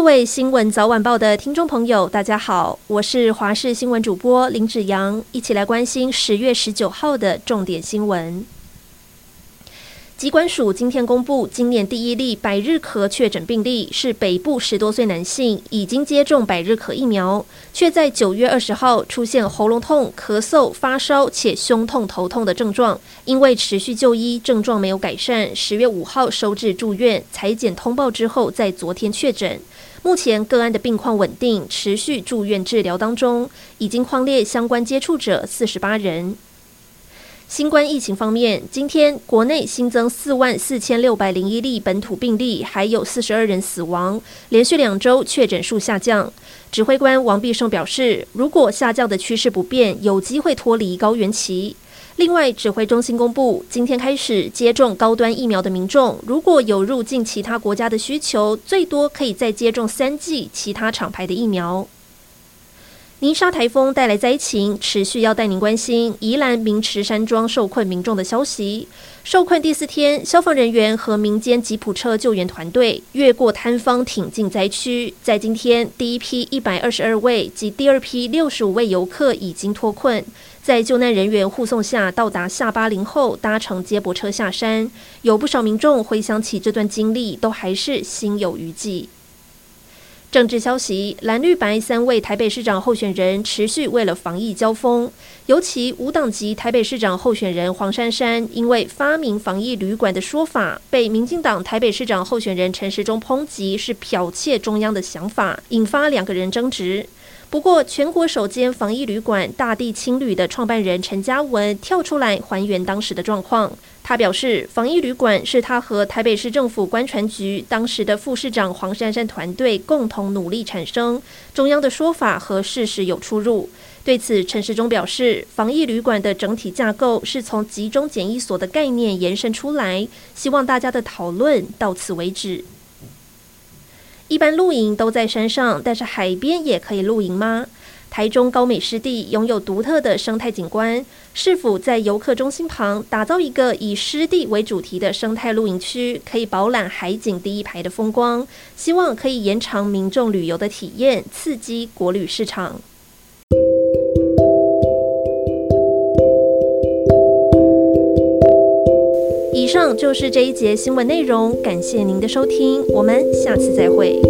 各位新闻早晚报的听众朋友，大家好，我是华视新闻主播林子阳，一起来关心十月十九号的重点新闻。疾管署今天公布，今年第一例百日咳确诊病例是北部十多岁男性，已经接种百日咳疫苗，却在九月二十号出现喉咙痛、咳嗽、发烧且胸痛、头痛的症状，因为持续就医，症状没有改善，十月五号收治住院，采检通报之后，在昨天确诊。目前个案的病况稳定，持续住院治疗当中，已经匡列相关接触者四十八人。新冠疫情方面，今天国内新增四万四千六百零一例本土病例，还有四十二人死亡，连续两周确诊数下降。指挥官王必胜表示，如果下降的趋势不变，有机会脱离高原期。另外，指挥中心公布，今天开始接种高端疫苗的民众，如果有入境其他国家的需求，最多可以再接种三剂其他厂牌的疫苗。泥沙台风带来灾情，持续要带您关心宜兰明池山庄受困民众的消息。受困第四天，消防人员和民间吉普车救援团队越过坍方挺进灾区。在今天，第一批一百二十二位及第二批六十五位游客已经脱困，在救难人员护送下到达下巴陵后，搭乘接驳车下山。有不少民众回想起这段经历，都还是心有余悸。政治消息：蓝绿白三位台北市长候选人持续为了防疫交锋，尤其无党籍台北市长候选人黄珊珊，因为发明防疫旅馆的说法，被民进党台北市长候选人陈时中抨击是剽窃中央的想法，引发两个人争执。不过，全国首间防疫旅馆大地青旅的创办人陈嘉文跳出来还原当时的状况。他表示，防疫旅馆是他和台北市政府观船局当时的副市长黄珊珊团队共同努力产生，中央的说法和事实有出入。对此，陈时中表示，防疫旅馆的整体架构是从集中检疫所的概念延伸出来，希望大家的讨论到此为止。一般露营都在山上，但是海边也可以露营吗？台中高美湿地拥有独特的生态景观，是否在游客中心旁打造一个以湿地为主题的生态露营区，可以饱览海景第一排的风光？希望可以延长民众旅游的体验，刺激国旅市场。以上就是这一节新闻内容，感谢您的收听，我们下次再会。